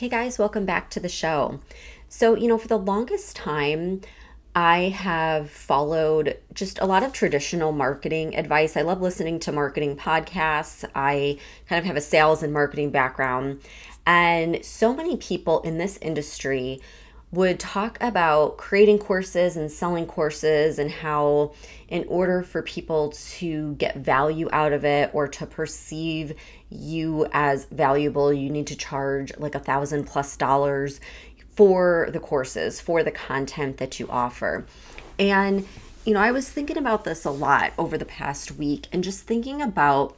Hey guys, welcome back to the show. So, you know, for the longest time, I have followed just a lot of traditional marketing advice. I love listening to marketing podcasts. I kind of have a sales and marketing background. And so many people in this industry would talk about creating courses and selling courses and how, in order for people to get value out of it or to perceive you as valuable, you need to charge like a thousand plus dollars for the courses, for the content that you offer. And, you know, I was thinking about this a lot over the past week and just thinking about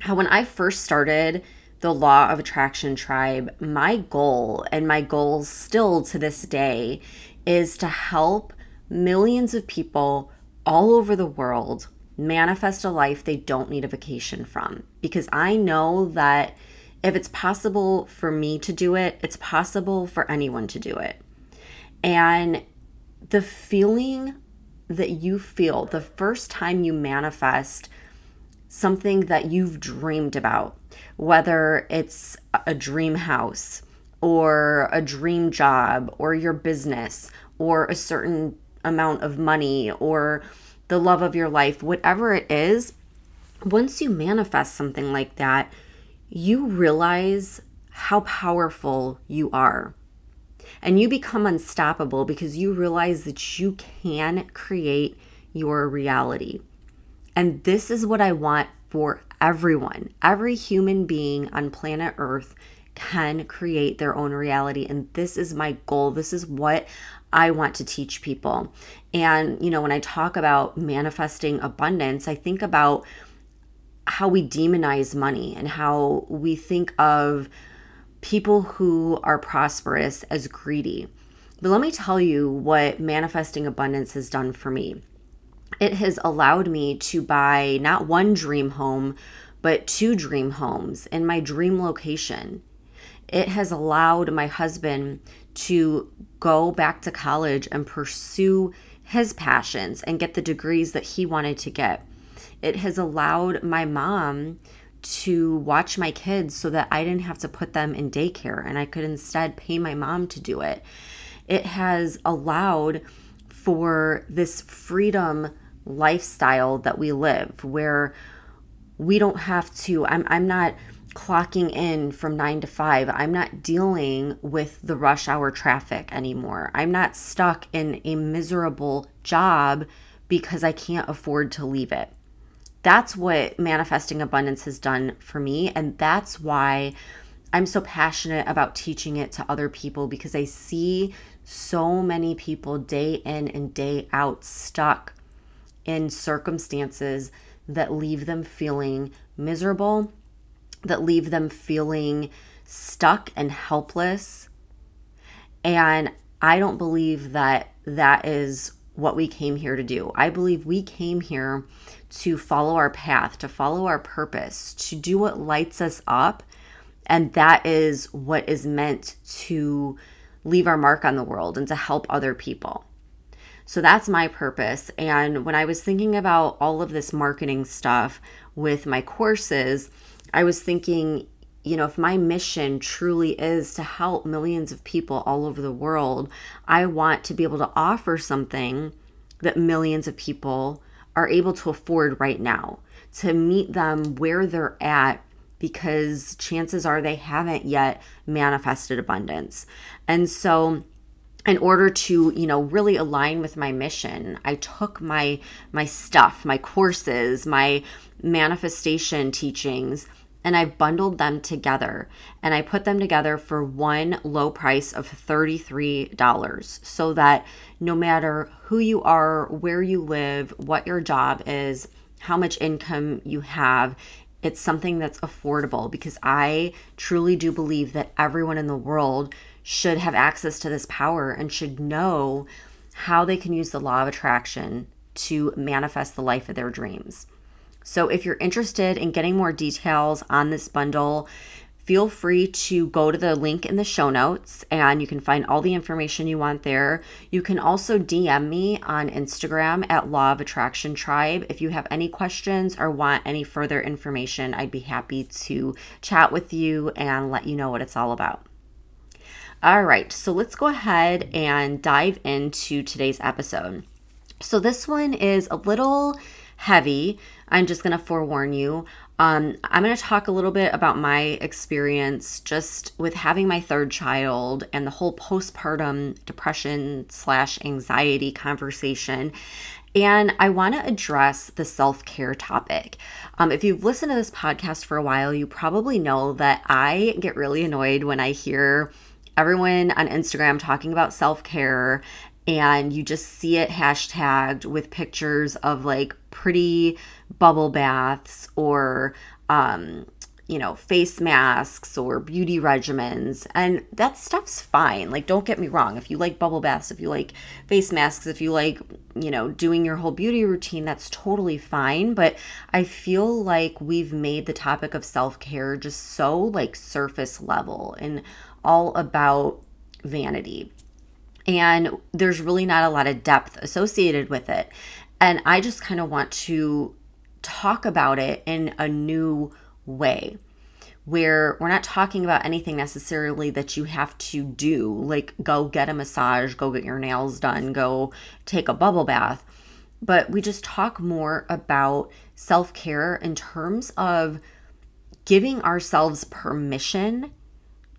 how when I first started the Law of Attraction Tribe, my goal and my goal still to this day is to help millions of people all over the world manifest a life they don't need a vacation from. Because I know that if it's possible for me to do it, it's possible for anyone to do it. And the feeling that you feel the first time you manifest something that you've dreamed about, whether it's a dream house or a dream job or your business or a certain amount of money or the love of your life, whatever it is, once you manifest something like that, you realize how powerful you are. And you become unstoppable because you realize that you can create your reality. And this is what I want for everyone. Every human being on planet Earth can create their own reality. And this is my goal. This is what I want to teach people. And, you know, when I talk about manifesting abundance, I think about how we demonize money and how we think of people who are prosperous as greedy. But let me tell you what manifesting abundance has done for me it has allowed me to buy not one dream home, but two dream homes in my dream location. It has allowed my husband to go back to college and pursue his passions and get the degrees that he wanted to get. It has allowed my mom to watch my kids so that I didn't have to put them in daycare and I could instead pay my mom to do it. It has allowed for this freedom lifestyle that we live where we don't have to I'm I'm not clocking in from 9 to 5. I'm not dealing with the rush hour traffic anymore. I'm not stuck in a miserable job because I can't afford to leave it. That's what manifesting abundance has done for me and that's why I'm so passionate about teaching it to other people because I see so many people day in and day out stuck in circumstances that leave them feeling miserable, that leave them feeling stuck and helpless. And I don't believe that that is what we came here to do. I believe we came here to follow our path, to follow our purpose, to do what lights us up. And that is what is meant to leave our mark on the world and to help other people. So that's my purpose. And when I was thinking about all of this marketing stuff with my courses, I was thinking, you know, if my mission truly is to help millions of people all over the world, I want to be able to offer something that millions of people are able to afford right now, to meet them where they're at because chances are they haven't yet manifested abundance. And so in order to you know really align with my mission i took my my stuff my courses my manifestation teachings and i bundled them together and i put them together for one low price of $33 so that no matter who you are where you live what your job is how much income you have it's something that's affordable because I truly do believe that everyone in the world should have access to this power and should know how they can use the law of attraction to manifest the life of their dreams. So, if you're interested in getting more details on this bundle, feel free to go to the link in the show notes and you can find all the information you want there. You can also DM me on Instagram at Law of Attraction Tribe. If you have any questions or want any further information, I'd be happy to chat with you and let you know what it's all about. All right, so let's go ahead and dive into today's episode. So, this one is a little heavy. I'm just going to forewarn you. Um, I'm going to talk a little bit about my experience just with having my third child and the whole postpartum depression slash anxiety conversation. And I want to address the self care topic. Um, if you've listened to this podcast for a while, you probably know that I get really annoyed when I hear everyone on Instagram talking about self care and you just see it hashtagged with pictures of like pretty bubble baths or um, you know, face masks or beauty regimens. And that stuff's fine. Like, don't get me wrong. If you like bubble baths, if you like face masks, if you like, you know, doing your whole beauty routine, that's totally fine. But I feel like we've made the topic of self care just so like surface level and all about vanity. And there's really not a lot of depth associated with it. And I just kind of want to talk about it in a new way where we're not talking about anything necessarily that you have to do, like go get a massage, go get your nails done, go take a bubble bath. But we just talk more about self care in terms of giving ourselves permission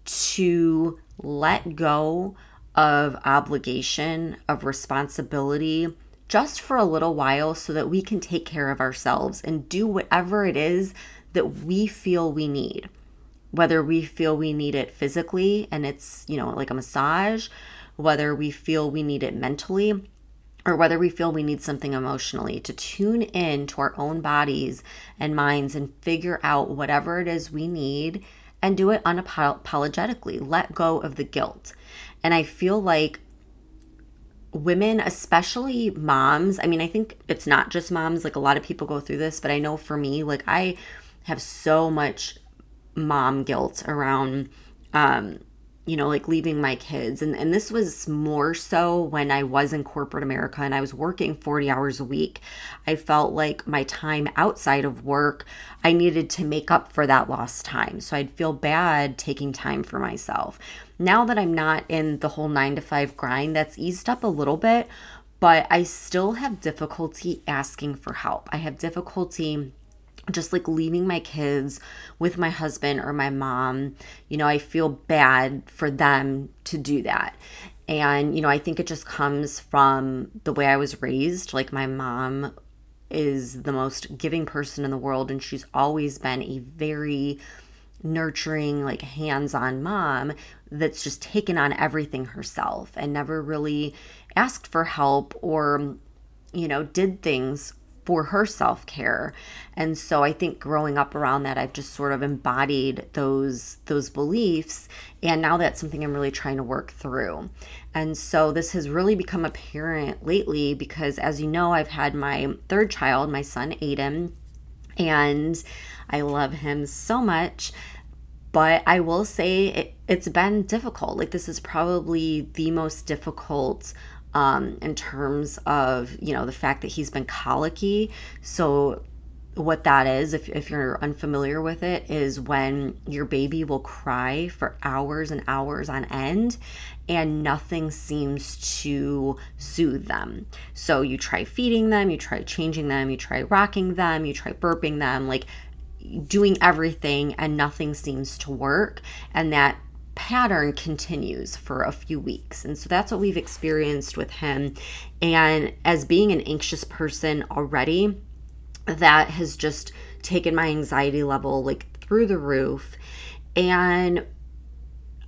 to let go of obligation, of responsibility, just for a little while so that we can take care of ourselves and do whatever it is that we feel we need. Whether we feel we need it physically and it's, you know, like a massage, whether we feel we need it mentally, or whether we feel we need something emotionally to tune in to our own bodies and minds and figure out whatever it is we need and do it unapologetically. Let go of the guilt. And I feel like women, especially moms, I mean, I think it's not just moms, like a lot of people go through this, but I know for me, like I have so much mom guilt around um you know like leaving my kids. And and this was more so when I was in corporate America and I was working 40 hours a week. I felt like my time outside of work I needed to make up for that lost time. So I'd feel bad taking time for myself now that I'm not in the whole 9 to 5 grind that's eased up a little bit but I still have difficulty asking for help I have difficulty just like leaving my kids with my husband or my mom, you know, I feel bad for them to do that. And, you know, I think it just comes from the way I was raised. Like, my mom is the most giving person in the world, and she's always been a very nurturing, like hands on mom that's just taken on everything herself and never really asked for help or, you know, did things for her self care. And so I think growing up around that, I've just sort of embodied those those beliefs, and now that's something I'm really trying to work through. And so this has really become apparent lately because, as you know, I've had my third child, my son Aiden, and I love him so much. But I will say it, it's been difficult. Like, this is probably the most difficult um, in terms of you know the fact that he's been colicky so what that is if, if you're unfamiliar with it is when your baby will cry for hours and hours on end and nothing seems to soothe them so you try feeding them you try changing them you try rocking them you try burping them like doing everything and nothing seems to work and that pattern continues for a few weeks. And so that's what we've experienced with him. And as being an anxious person already, that has just taken my anxiety level like through the roof. And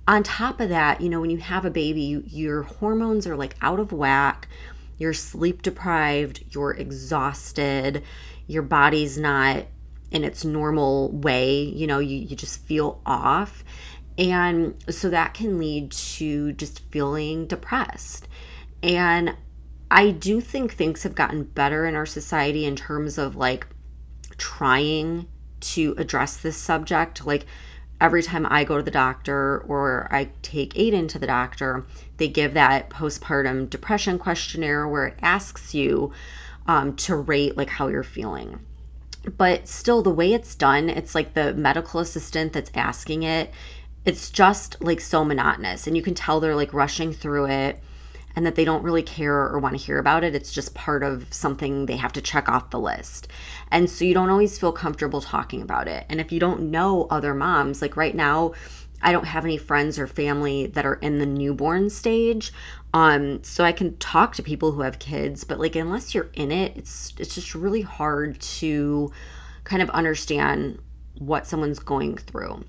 on top of that, you know, when you have a baby, you, your hormones are like out of whack, you're sleep deprived, you're exhausted, your body's not in its normal way. You know, you, you just feel off. And so that can lead to just feeling depressed. And I do think things have gotten better in our society in terms of like trying to address this subject. Like every time I go to the doctor or I take Aiden to the doctor, they give that postpartum depression questionnaire where it asks you um, to rate like how you're feeling. But still, the way it's done, it's like the medical assistant that's asking it. It's just like so monotonous, and you can tell they're like rushing through it and that they don't really care or want to hear about it. It's just part of something they have to check off the list. And so you don't always feel comfortable talking about it. And if you don't know other moms, like right now, I don't have any friends or family that are in the newborn stage. Um, so I can talk to people who have kids, but like unless you're in it, it's it's just really hard to kind of understand what someone's going through.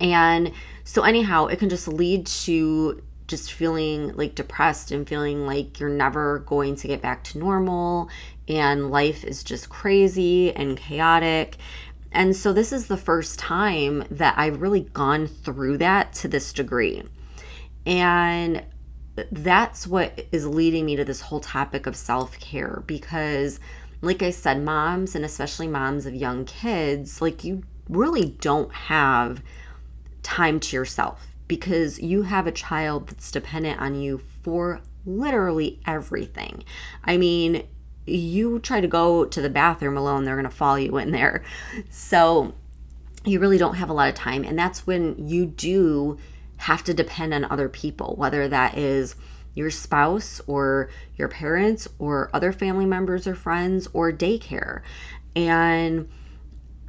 And so anyhow, it can just lead to just feeling like depressed and feeling like you're never going to get back to normal and life is just crazy and chaotic. And so, this is the first time that I've really gone through that to this degree. And that's what is leading me to this whole topic of self care because, like I said, moms and especially moms of young kids, like you really don't have time to yourself because you have a child that's dependent on you for literally everything. I mean, you try to go to the bathroom alone, they're going to follow you in there. So you really don't have a lot of time. And that's when you do have to depend on other people, whether that is your spouse or your parents or other family members or friends or daycare. And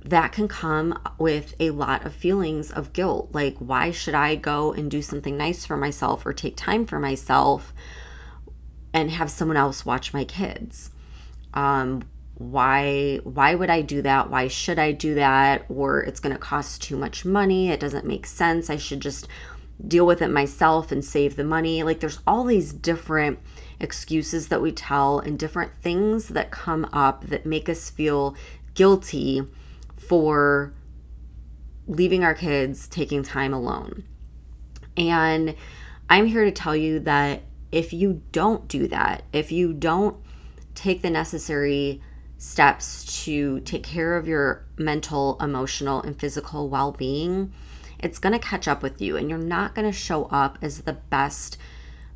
that can come with a lot of feelings of guilt. Like, why should I go and do something nice for myself or take time for myself and have someone else watch my kids? Um, why why would I do that? Why should I do that? Or it's going to cost too much money. It doesn't make sense. I should just deal with it myself and save the money. Like there's all these different excuses that we tell and different things that come up that make us feel guilty for leaving our kids, taking time alone. And I'm here to tell you that if you don't do that, if you don't take the necessary steps to take care of your mental, emotional, and physical well being, it's going to catch up with you and you're not going to show up as the best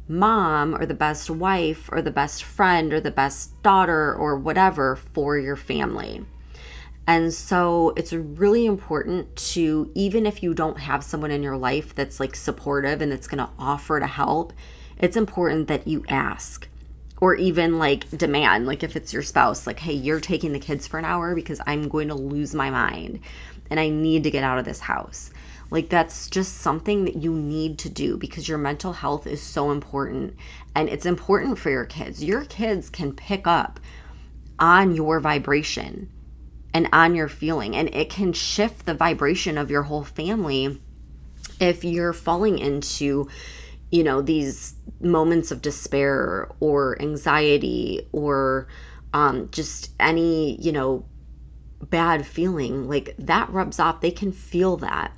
mom or the best wife or the best friend or the best daughter or whatever for your family. And so it's really important to, even if you don't have someone in your life that's like supportive and that's going to offer to help, it's important that you ask or even like demand, like if it's your spouse, like, hey, you're taking the kids for an hour because I'm going to lose my mind and I need to get out of this house. Like, that's just something that you need to do because your mental health is so important and it's important for your kids. Your kids can pick up on your vibration and on your feeling. And it can shift the vibration of your whole family if you're falling into, you know, these moments of despair or anxiety or um, just any, you know, bad feeling. Like that rubs off. They can feel that.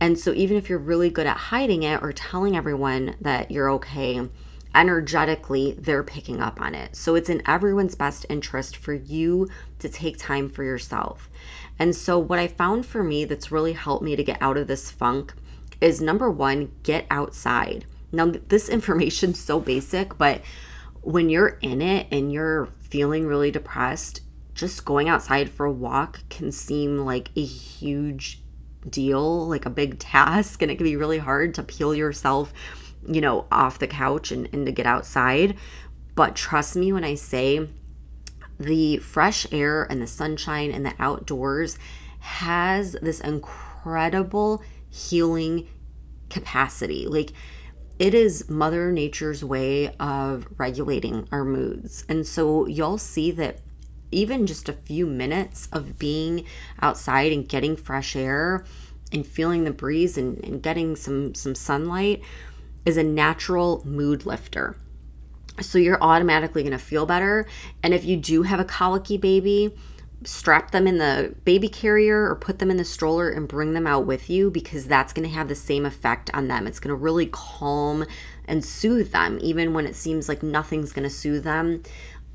And so, even if you're really good at hiding it or telling everyone that you're okay, energetically they're picking up on it. So it's in everyone's best interest for you to take time for yourself. And so, what I found for me that's really helped me to get out of this funk is number one, get outside. Now, this information's so basic, but when you're in it and you're feeling really depressed, just going outside for a walk can seem like a huge deal, like a big task, and it can be really hard to peel yourself you know, off the couch and, and to get outside. But trust me when I say the fresh air and the sunshine and the outdoors has this incredible healing capacity. Like, it is Mother Nature's way of regulating our moods. And so you'll see that even just a few minutes of being outside and getting fresh air and feeling the breeze and, and getting some some sunlight is a natural mood lifter. So you're automatically going to feel better. And if you do have a colicky baby, strap them in the baby carrier or put them in the stroller and bring them out with you because that's going to have the same effect on them. It's going to really calm and soothe them, even when it seems like nothing's going to soothe them.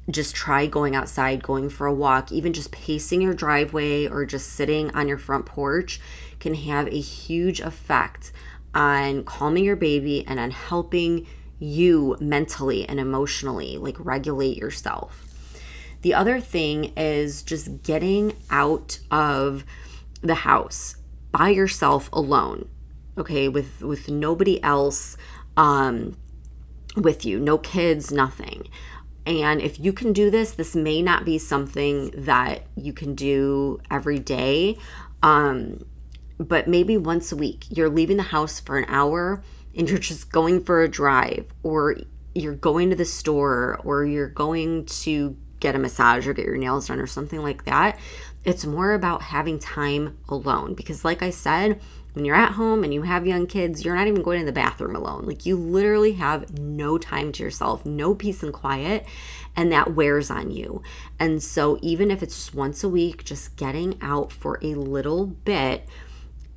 Just try going outside, going for a walk, even just pacing your driveway or just sitting on your front porch can have a huge effect on calming your baby and on helping you mentally and emotionally, like regulate yourself. The other thing is just getting out of the house by yourself alone. Okay, with with nobody else um with you, no kids, nothing. And if you can do this, this may not be something that you can do every day. Um but maybe once a week you're leaving the house for an hour and you're just going for a drive or you're going to the store or you're going to get a massage or get your nails done or something like that. It's more about having time alone because, like I said, when you're at home and you have young kids, you're not even going to the bathroom alone. Like you literally have no time to yourself, no peace and quiet, and that wears on you. And so, even if it's just once a week, just getting out for a little bit,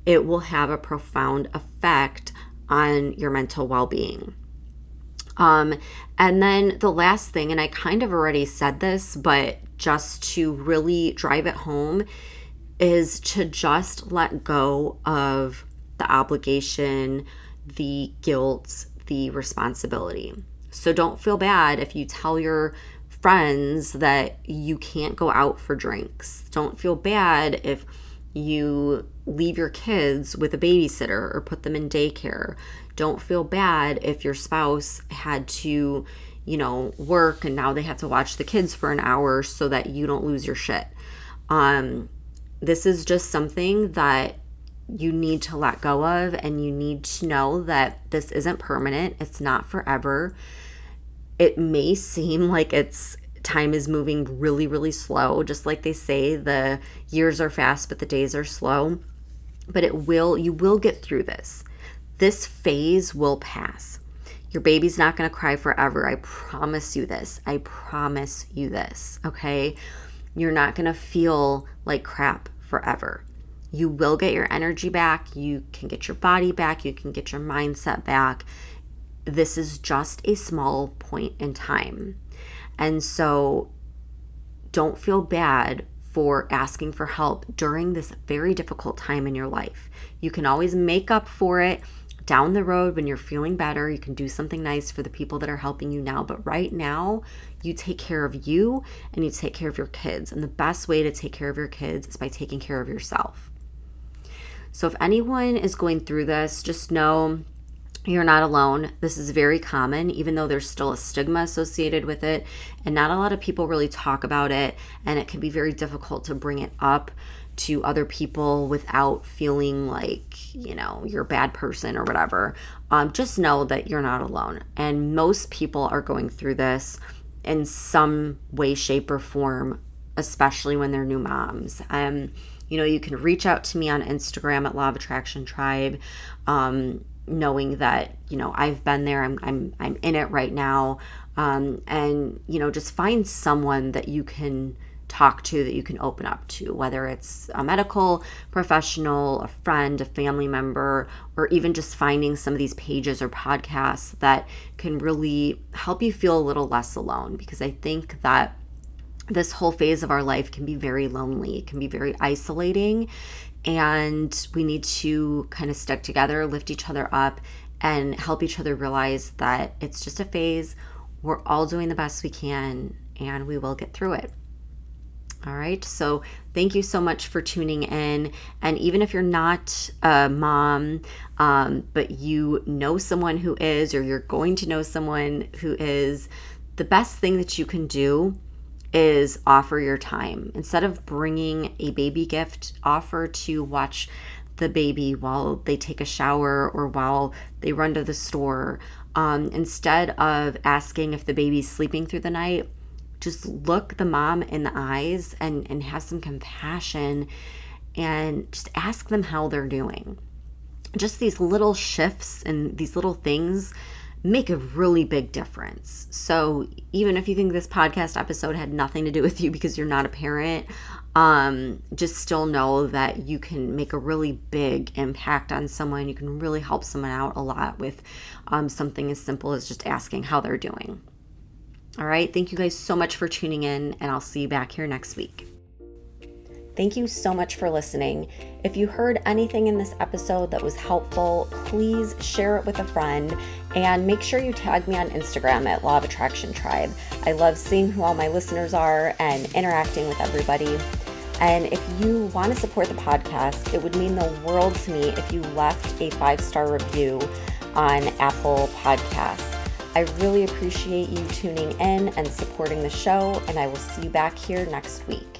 it will have a profound effect on your mental well being. Um, and then the last thing, and I kind of already said this, but just to really drive it home, is to just let go of the obligation, the guilt, the responsibility. So don't feel bad if you tell your friends that you can't go out for drinks. Don't feel bad if you leave your kids with a babysitter or put them in daycare. Don't feel bad if your spouse had to, you know, work and now they have to watch the kids for an hour so that you don't lose your shit. Um, this is just something that you need to let go of and you need to know that this isn't permanent. It's not forever. It may seem like it's time is moving really, really slow. Just like they say, the years are fast, but the days are slow. But it will, you will get through this. This phase will pass. Your baby's not going to cry forever. I promise you this. I promise you this. Okay. You're not going to feel like crap forever. You will get your energy back. You can get your body back. You can get your mindset back. This is just a small point in time. And so don't feel bad for asking for help during this very difficult time in your life. You can always make up for it down the road when you're feeling better. You can do something nice for the people that are helping you now. But right now, you take care of you and you take care of your kids. And the best way to take care of your kids is by taking care of yourself. So if anyone is going through this, just know you're not alone. This is very common, even though there's still a stigma associated with it, and not a lot of people really talk about it. And it can be very difficult to bring it up to other people without feeling like, you know, you're a bad person or whatever. Um, just know that you're not alone. And most people are going through this in some way, shape, or form, especially when they're new moms. Um, you know, you can reach out to me on Instagram at Law of Attraction Tribe. Um, knowing that you know I've been there I'm I'm I'm in it right now um, and you know just find someone that you can talk to that you can open up to whether it's a medical professional a friend a family member or even just finding some of these pages or podcasts that can really help you feel a little less alone because I think that this whole phase of our life can be very lonely it can be very isolating and we need to kind of stick together, lift each other up, and help each other realize that it's just a phase. We're all doing the best we can, and we will get through it. All right. So, thank you so much for tuning in. And even if you're not a mom, um, but you know someone who is, or you're going to know someone who is, the best thing that you can do is offer your time. Instead of bringing a baby gift, offer to watch the baby while they take a shower or while they run to the store. Um, instead of asking if the baby's sleeping through the night, just look the mom in the eyes and, and have some compassion and just ask them how they're doing. Just these little shifts and these little things make a really big difference. So, even if you think this podcast episode had nothing to do with you because you're not a parent, um, just still know that you can make a really big impact on someone. You can really help someone out a lot with um, something as simple as just asking how they're doing. All right. Thank you guys so much for tuning in, and I'll see you back here next week. Thank you so much for listening. If you heard anything in this episode that was helpful, please share it with a friend and make sure you tag me on Instagram at Law of Attraction Tribe. I love seeing who all my listeners are and interacting with everybody. And if you want to support the podcast, it would mean the world to me if you left a five star review on Apple Podcasts. I really appreciate you tuning in and supporting the show, and I will see you back here next week.